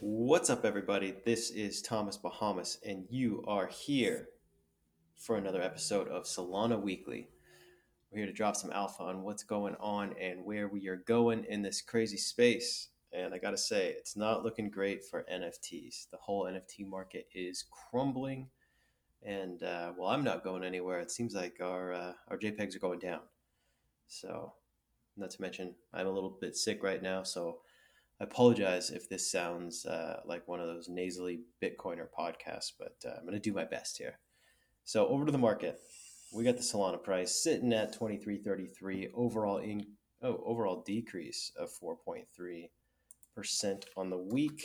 What's up, everybody? This is Thomas Bahamas, and you are here for another episode of Solana Weekly. We're here to drop some alpha on what's going on and where we are going in this crazy space. And I gotta say, it's not looking great for NFTs. The whole NFT market is crumbling, and uh, well, I'm not going anywhere. It seems like our uh, our JPEGs are going down. So, not to mention, I'm a little bit sick right now, so I apologize if this sounds uh, like one of those nasally Bitcoiner podcasts, but uh, I'm going to do my best here. So over to the market, we got the Solana price sitting at 23.33. Overall in oh overall decrease of 4.3 percent on the week,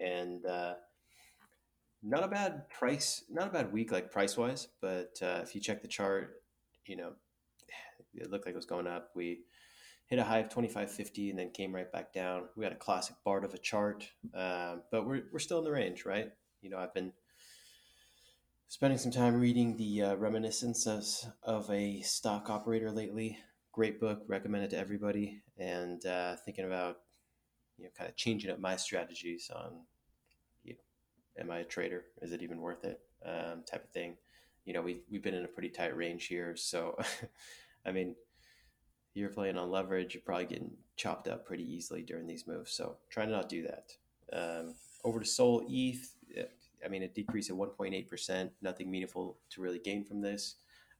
and uh, not a bad price, not a bad week like price wise. But uh, if you check the chart, you know it looked like it was going up. We hit a high of 25.50 and then came right back down. We got a classic BART of a chart, um, but we're, we're still in the range, right? You know, I've been spending some time reading the uh, reminiscences of a stock operator lately. Great book, recommended to everybody, and uh, thinking about you know kind of changing up my strategies on you know, am I a trader? Is it even worth it? Um, type of thing. You know, we've we've been in a pretty tight range here, so I mean you're playing on leverage, you're probably getting chopped up pretty easily during these moves. So try to not do that. Um, over to Sol ETH, I mean, a decrease of 1.8%, nothing meaningful to really gain from this.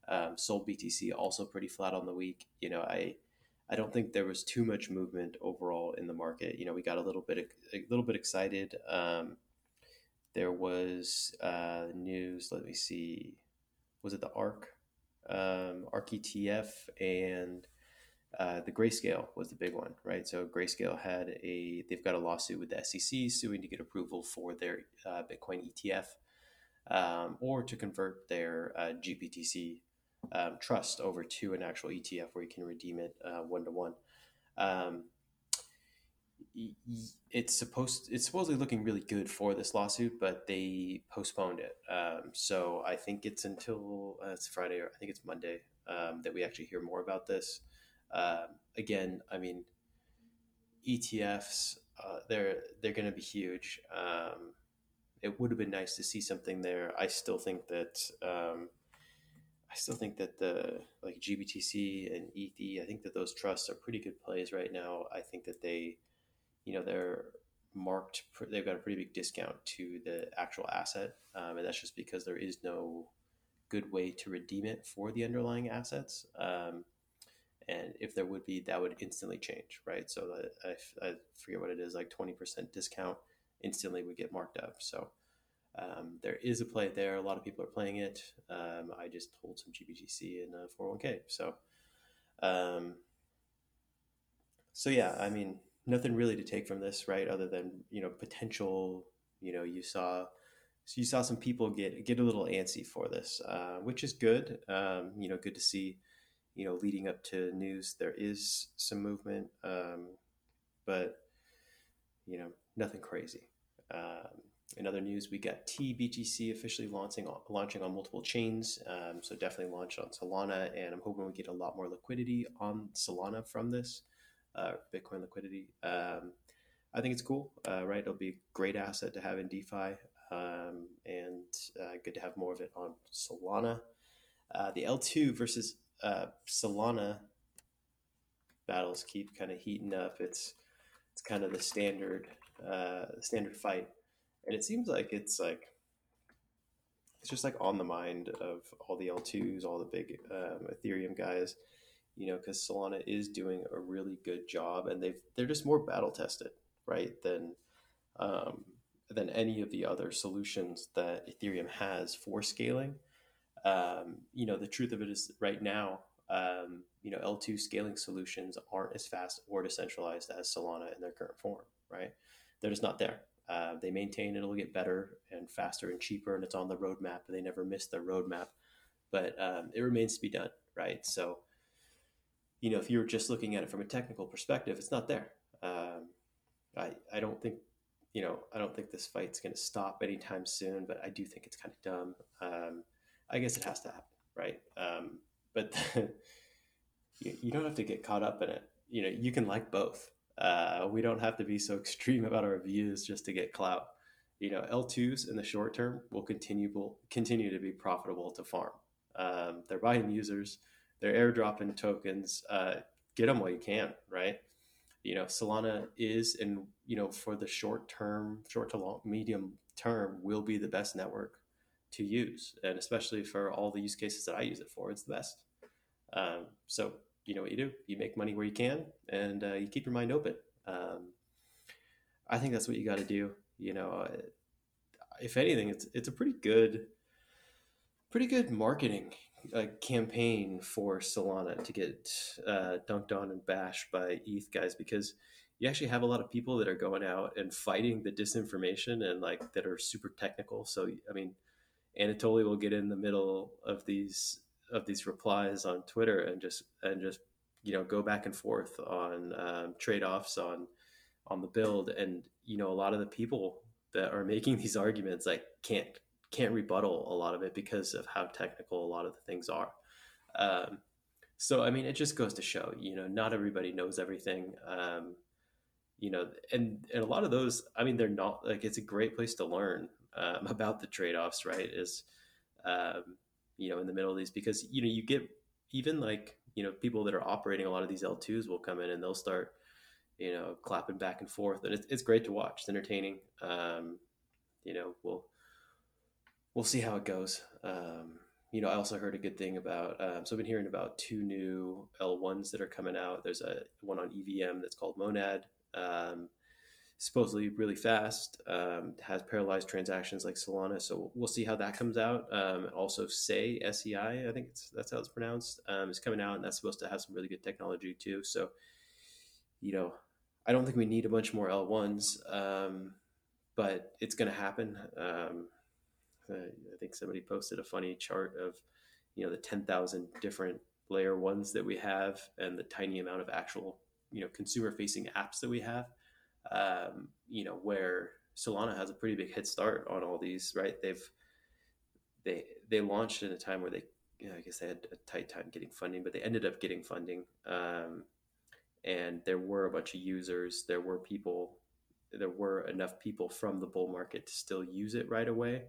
Um, Sol BTC also pretty flat on the week. You know, I I don't think there was too much movement overall in the market. You know, we got a little bit a little bit excited. Um, there was uh, news. Let me see. Was it the ARK um, ARK ETF and uh, the grayscale was the big one, right? So grayscale had a they've got a lawsuit with the SEC suing to get approval for their uh, Bitcoin ETF um, or to convert their uh, GBTC um, trust over to an actual ETF where you can redeem it one to one. It's supposed it's supposedly looking really good for this lawsuit, but they postponed it. Um, so I think it's until uh, it's Friday or I think it's Monday um, that we actually hear more about this. Um, again, I mean, ETFs, uh, they're they're going to be huge. Um, it would have been nice to see something there. I still think that um, I still think that the like GBTC and ETH, I think that those trusts are pretty good plays right now. I think that they, you know, they're marked. They've got a pretty big discount to the actual asset, um, and that's just because there is no good way to redeem it for the underlying assets. Um, and if there would be that would instantly change right? So I, I forget what it is like 20% discount instantly would get marked up. So um, there is a play there. A lot of people are playing it. Um, i just hold some gbtc in a 401k so um, so yeah i mean nothing really to take from this right? Other than you know potential you know you saw so you saw some people get get a little antsy for this uh, which is good. Um, you know good to see you know, leading up to news, there is some movement, um, but you know, nothing crazy. Um, in other news, we got TBTC officially launching launching on multiple chains. Um, so definitely launch on Solana, and I'm hoping we get a lot more liquidity on Solana from this uh, Bitcoin liquidity. Um, I think it's cool, uh, right? It'll be a great asset to have in DeFi, um, and uh, good to have more of it on Solana. Uh, the L2 versus uh, Solana battles keep kind of heating up. It's it's kind of the standard uh, standard fight, and it seems like it's like it's just like on the mind of all the L2s, all the big um, Ethereum guys, you know, because Solana is doing a really good job, and they've they're just more battle tested, right, than um, than any of the other solutions that Ethereum has for scaling um, you know, the truth of it is right now, um, you know, L2 scaling solutions aren't as fast or decentralized as Solana in their current form, right? They're just not there. Uh, they maintain it'll get better and faster and cheaper, and it's on the roadmap, and they never miss their roadmap. But um, it remains to be done, right? So, you know, if you're just looking at it from a technical perspective, it's not there. Um, I I don't think you know I don't think this fight's going to stop anytime soon, but I do think it's kind of dumb. Um, I guess it has to happen, right? Um, but you, you, don't have to get caught up in it. You know, you can like both. Uh, we don't have to be so extreme about our views just to get clout. You know, L2s in the short term will continue will continue to be profitable to farm. Um, they're buying users, they're airdropping tokens. Uh, get them while you can, right? You know, Solana is, and you know, for the short term, short to long, medium term, will be the best network to use, and especially for all the use cases that I use it for, it's the best. Um, so you know what you do: you make money where you can, and uh, you keep your mind open. Um, I think that's what you got to do. You know, uh, if anything, it's it's a pretty good, pretty good marketing uh, campaign for Solana to get uh, dunked on and bashed by ETH guys because you actually have a lot of people that are going out and fighting the disinformation and like that are super technical. So I mean, Anatoly will get in the middle of these of these replies on Twitter and just and just you know go back and forth on um, trade offs on on the build, and you know a lot of the people that are making these arguments like can't can't rebuttal a lot of it because of how technical a lot of the things are. Um, so I mean, it just goes to show, you know, not everybody knows everything. Um, you know, and and a lot of those, I mean, they're not like it's a great place to learn um, about the trade offs, right? Is um, you know in the middle of these because you know you get even like you know people that are operating a lot of these L2s will come in and they'll start you know clapping back and forth and it's, it's great to watch. It's entertaining. Um, you know we'll we'll see how it goes. Um, you know i also heard a good thing about um, so i've been hearing about two new l1s that are coming out. There's a one on evm that's called monad. Um, supposedly really fast, um, has paralyzed transactions like Solana. So we'll see how that comes out. Um, also, Sei SEI, I think that's how it's pronounced, um, is coming out, and that's supposed to have some really good technology too. So, you know, I don't think we need a bunch more L1s, um, but it's going to happen. Um, I think somebody posted a funny chart of, you know, the 10,000 different layer ones that we have and the tiny amount of actual, you know, consumer facing apps that we have um, you know, where Solana has a pretty big head start on all these, right? They've they they launched in a time where they, you know, I guess they had a tight time getting funding, but they ended up getting funding, um, and there were a bunch of users. There were people. There were enough people from the bull market to still use it right away.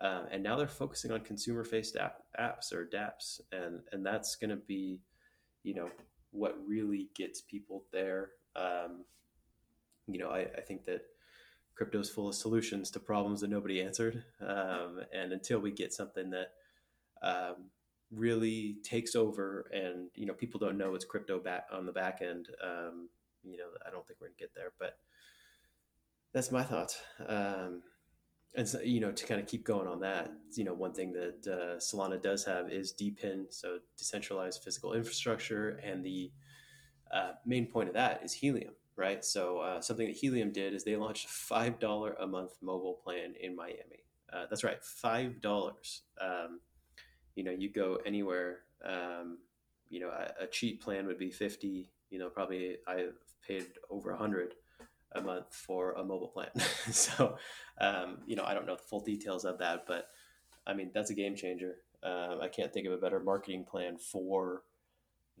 Um, and now they're focusing on consumer faced app, apps or dApps, and and that's going to be, you know, what really gets people there. Um, you know, I, I think that crypto is full of solutions to problems that nobody answered. Um, and until we get something that um, really takes over and, you know, people don't know it's crypto back on the back end, um, you know, I don't think we're going to get there. But that's my thoughts. Um, and so, you know, to kind of keep going on that, you know, one thing that uh, Solana does have is DePIN, so decentralized physical infrastructure, and the uh, main point of that is Helium right? So uh, something that Helium did is they launched a five dollar a month mobile plan in Miami. Uh, that's right, five dollars. Um, you know, you go anywhere. Um, you know, a, a, cheap plan would be fifty. You know, probably I've paid over a hundred a month for a mobile plan. so, um, you know, I don't know the full details of that, but I mean, that's a game changer. Uh, I can't think of a better marketing plan for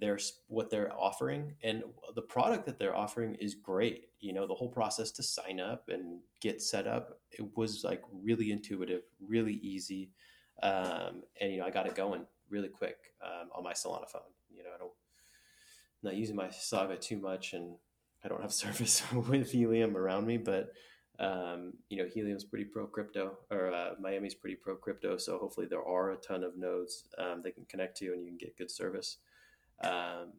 their what they're offering and the product that they're offering is great. You know the whole process to sign up and get set up it was like really intuitive really easy um, and you know i got it going really quick um, on my solana phone. You know i don't I'm not using my saga too much and i don't have service with helium around me but um, you know helium's pretty pro crypto or uh, miami's pretty pro crypto so hopefully there are a ton of nodes um, they can connect to and you can get good service um,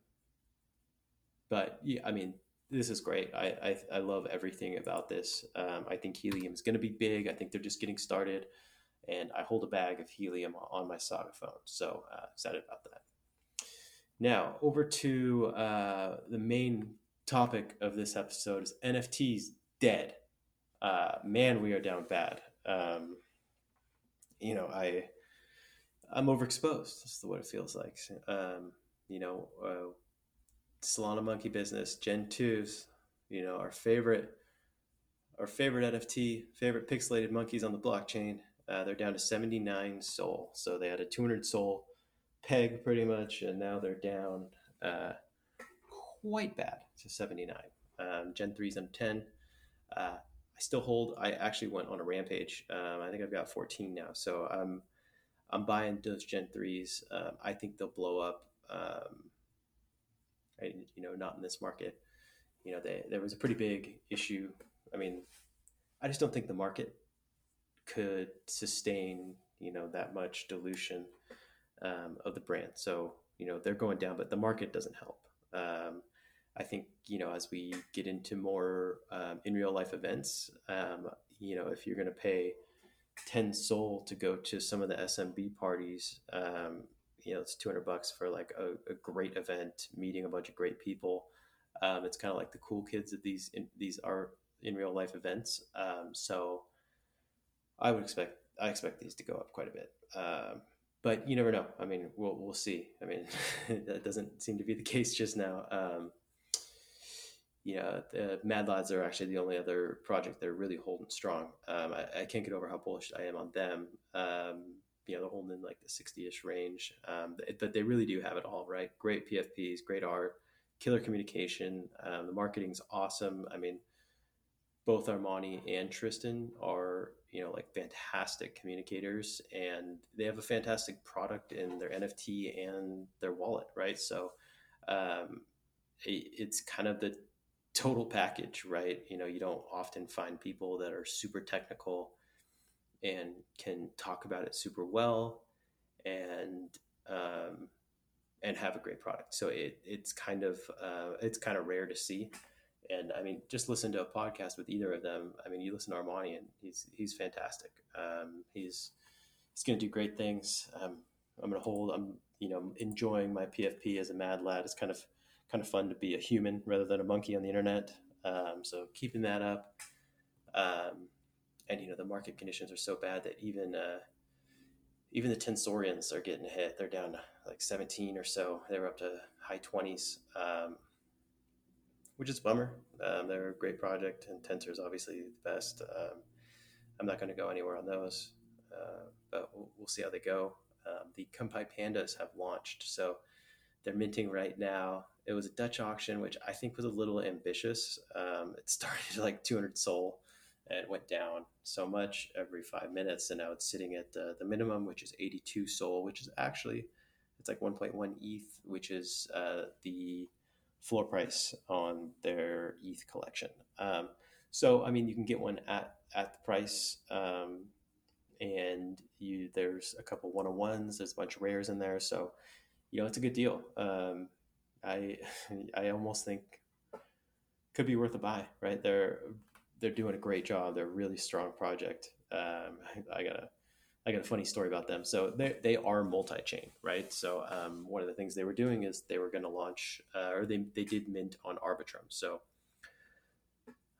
but yeah, I mean, this is great. I, I, I love everything about this. Um, I think helium is going to be big. I think they're just getting started, and I hold a bag of helium on my Saga phone. So uh, excited about that. Now over to uh, the main topic of this episode is NFTs dead. Uh, man, we are down bad. Um, you know, I I'm overexposed. That's what it feels like. Um, you know, uh, Solana Monkey Business, Gen 2s, you know, our favorite, our favorite NFT, favorite pixelated monkeys on the blockchain. Uh, they're down to 79 SOL. So they had a 200 SOL peg pretty much, and now they're down uh, quite bad to 79. Um, Gen 3s and 10. Uh, I still hold. I actually went on a rampage. Um, I think I've got 14 now. So I'm I'm buying those Gen 3s. Um, I think they'll blow up. Um, I, you know, not in this market. You know, they, there was a pretty big issue. I mean, I just don't think the market could sustain, you know, that much dilution um, of the brand. So, you know, they're going down, but the market doesn't help. Um, I think, you know, as we get into more um, in real life events, um, you know, if you're going to pay 10 SOL to go to some of the SMB parties, um, you know, it's 200 bucks for like a, a, great event, meeting a bunch of great people. Um, it's kind of like the cool kids at these, in, these are in real life events. so I would expect, I expect these to go up quite a bit. Um, but you never know. I mean, we'll we'll see. I mean, that doesn't seem to be the case just now. Um, yeah, the Mad Lads are actually the only other project they're really holding strong. Um, I, I, can't get over how bullish I am on them. Um, you know, they're holding in like the 60-ish range, um, but they really do have it all, right? Great PFPs, great art, killer communication. Um, the marketing's awesome. I mean, both Armani and Tristan are you know like fantastic communicators and they have a fantastic product in their nft and their wallet right so um, it's kind of the total package right you know you don't often find people that are super technical and can talk about it super well and um, and have a great product so it, it's kind of uh, it's kind of rare to see and I mean, just listen to a podcast with either of them. I mean, you listen to Armani, and he's he's fantastic. Um, he's he's going to do great things. Um, I'm going to hold. I'm you know enjoying my PFP as a mad lad. It's kind of kind of fun to be a human rather than a monkey on the internet. Um, so keeping that up. Um, and you know the market conditions are so bad that even uh, even the Tensorians are getting hit. They're down like 17 or so. They were up to high 20s. Um, which is bummer. Um, they're a great project, and Tensor is obviously the best. Um, I'm not going to go anywhere on those, uh, but we'll, we'll, see how they go. Um, the Kanpai Pandas have launched, so they're minting right now. It was a Dutch auction, which I think was a little ambitious. Um, it started like 200 SOL and it went down so much every five minutes, and now it's sitting at the, the minimum, which is 82 SOL, which is actually it's like 1.1 ETH, which is uh, the floor price on their ETH collection. Um, so, I mean, you can get one at, at the price. Um, and you, there's a couple one on ones, there's a bunch of rares in there. So, you know, it's a good deal. Um, I, I almost think could be worth a buy, right? They're, they're doing a great job. They're a really strong project. Um, I, I gotta, I got a funny story about them. So they, they are multi-chain, right? So um, one of the things they were doing is they were going to launch, uh, or they, they did mint on Arbitrum. So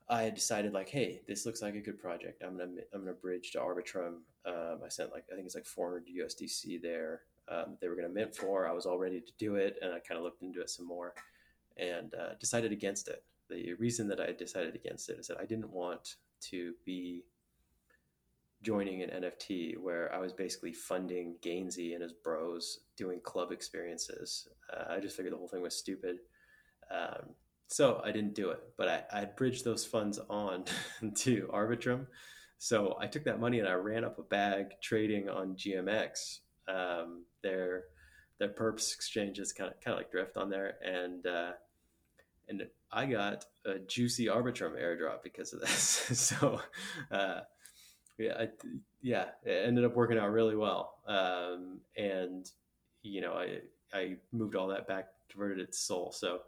I decided like, hey, this looks like a good project. I'm gonna I'm gonna bridge to Arbitrum. Um, I sent like I think it's like 400 USDC there. Um, they were gonna mint for. I was all ready to do it, and I kind of looked into it some more, and uh, decided against it. The reason that I decided against it is that I didn't want to be joining an NFT where I was basically funding Gainzy and his bros doing club experiences. Uh, I just figured the whole thing was stupid. Um, so I didn't do it, but I, I bridged those funds on to Arbitrum. So I took that money and I ran up a bag trading on GMX. Um, their their perps exchanges kind of kind of like drift on there, and uh, and I got a juicy Arbitrum airdrop because of this. so uh, yeah, I, yeah, it ended up working out really well. Um, and you know, I I moved all that back, converted it to SOL. So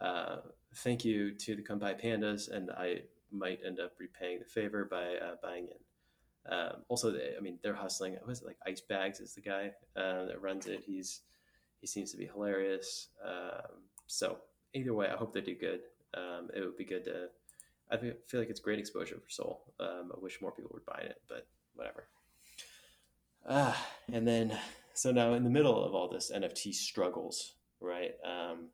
uh, thank you to the Kanpai Pandas, and I might end up repaying the favor by uh, buying in. Um, also, they, I mean, they're hustling. Was it like Ice Bags is the guy uh, that runs it? He's he seems to be hilarious. Um, so either way, I hope they do good. Um, it would be good to I feel like it's great exposure for SOL. Um, I wish more people were buying it, but whatever. Ah, and then so now in the middle of all this NFT struggles, right? Um,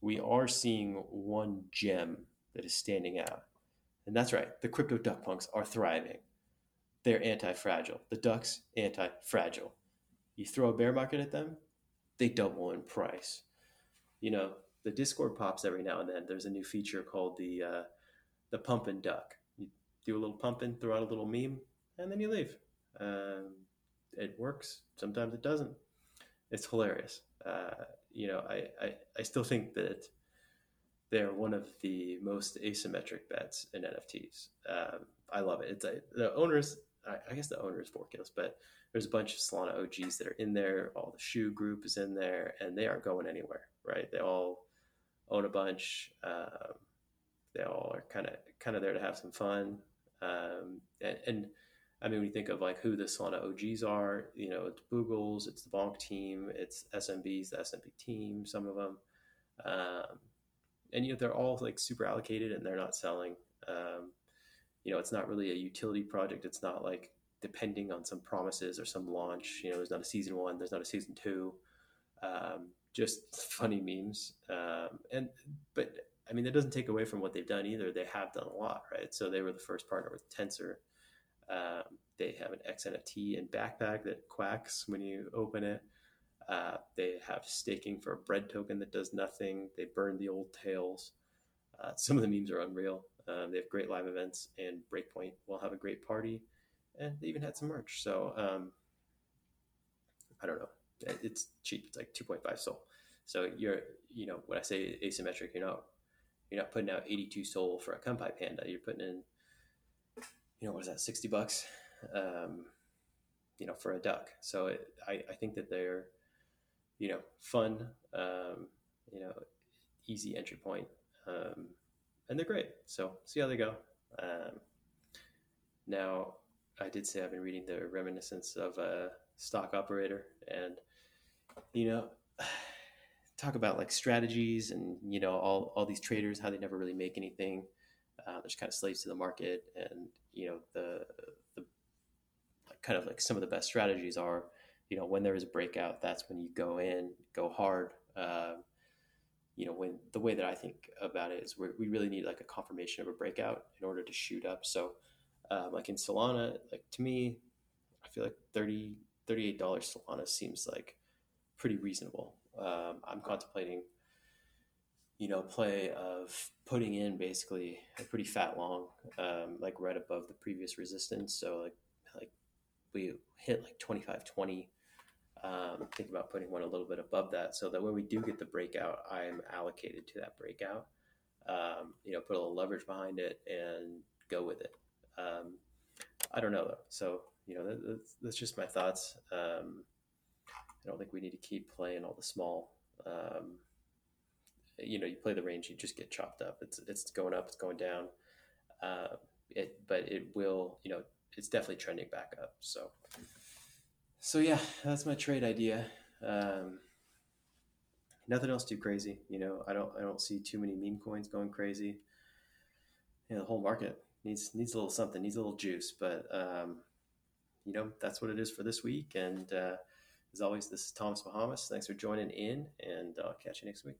we are seeing one gem that is standing out, and that's right. The Crypto Duck Punkz are thriving. They're anti-fragile. The ducks anti-fragile. You throw a bear market at them, they double in price. You know, the Discord pops every now and then. There's a new feature called the uh, the pump and duck. You do a little pumping, throw out a little meme, and then you leave. Um, it works. Sometimes it doesn't. It's hilarious. Uh, you know, I, I, I still think that they're one of the most asymmetric bets in NFTs. Um, I love it. It's a, the owners. I, guess the owner is Forkills, but there's a bunch of Solana OGs that are in there. All the shoe group is in there, and they aren't going anywhere. Right? They all own a bunch. Um, they all are kind of kind of there to have some fun. Um, and, and, I mean, when you think of like who the Solana OGs are, you know, it's Boogles, it's the Bonk team, it's SMBs, the SMB team, some of them. Um, and, you know, they're all like super allocated and they're not selling. Um, you know, it's not really a utility project. It's not like depending on some promises or some launch. You know, there's not a season one, there's not a season two. Um, just funny memes. Um, and, but I mean, that doesn't take away from what they've done either. They have done a lot, right? So they were the first partner with Tensor. Um, they have an XNFT and backpack that quacks when you open it. Uh, they have staking for a bread token that does nothing. They burn the old tails. Uh, some of the memes are unreal. Um, they have great live events, and Breakpoint will have a great party. And they even had some merch. So um, I don't know. It's cheap. It's like 2.5 SOL. So you're, you know, when I say asymmetric, you're not you're not putting out 82 SOL for a Kanpai Panda. You're putting in, you know, what is that, 60 bucks, um, you know, for a duck. So it, I, I think that they're, you know, fun, um, you know, easy entry point, um, and they're great. So see how they go. Um, now, I did say I've been reading the reminiscence of a stock operator, and you know, talk about like strategies and you know all, all these traders how they never really make anything. Uh, they're just kind of slaves to the market. And you know the the kind of like some of the best strategies are you know when there is a breakout that's when you go in go hard. Uh, you know when the way that i think about it is we really need like a confirmation of a breakout in order to shoot up. So um, like in solana like to me i feel like 30 $38 solana seems like pretty reasonable um, I'm contemplating, you know, play of putting in basically a pretty fat long, um, like right above the previous resistance. So like, like we hit like 25, 20. Um, think about putting one a little bit above that so that when we do get the breakout, I'm allocated to that breakout. Um, you know, put a little leverage behind it and go with it. Um, I don't know though. So, you know, that, that's, that's, just my thoughts. Um, I don't think we need to keep playing all the small. Um, you know, you play the range, you just get chopped up. It's it's going up, it's going down. Uh, it, but it will, you know, it's definitely trending back up. So, so yeah, that's my trade idea. Um, nothing else too crazy. You know, I don't I don't see too many meme coins going crazy. You know, the whole market needs needs a little something, needs a little juice. But um, you know, that's what it is for this week. And uh, as always, this is Thomas Bahamas. Thanks for joining in, and I'll catch you next week.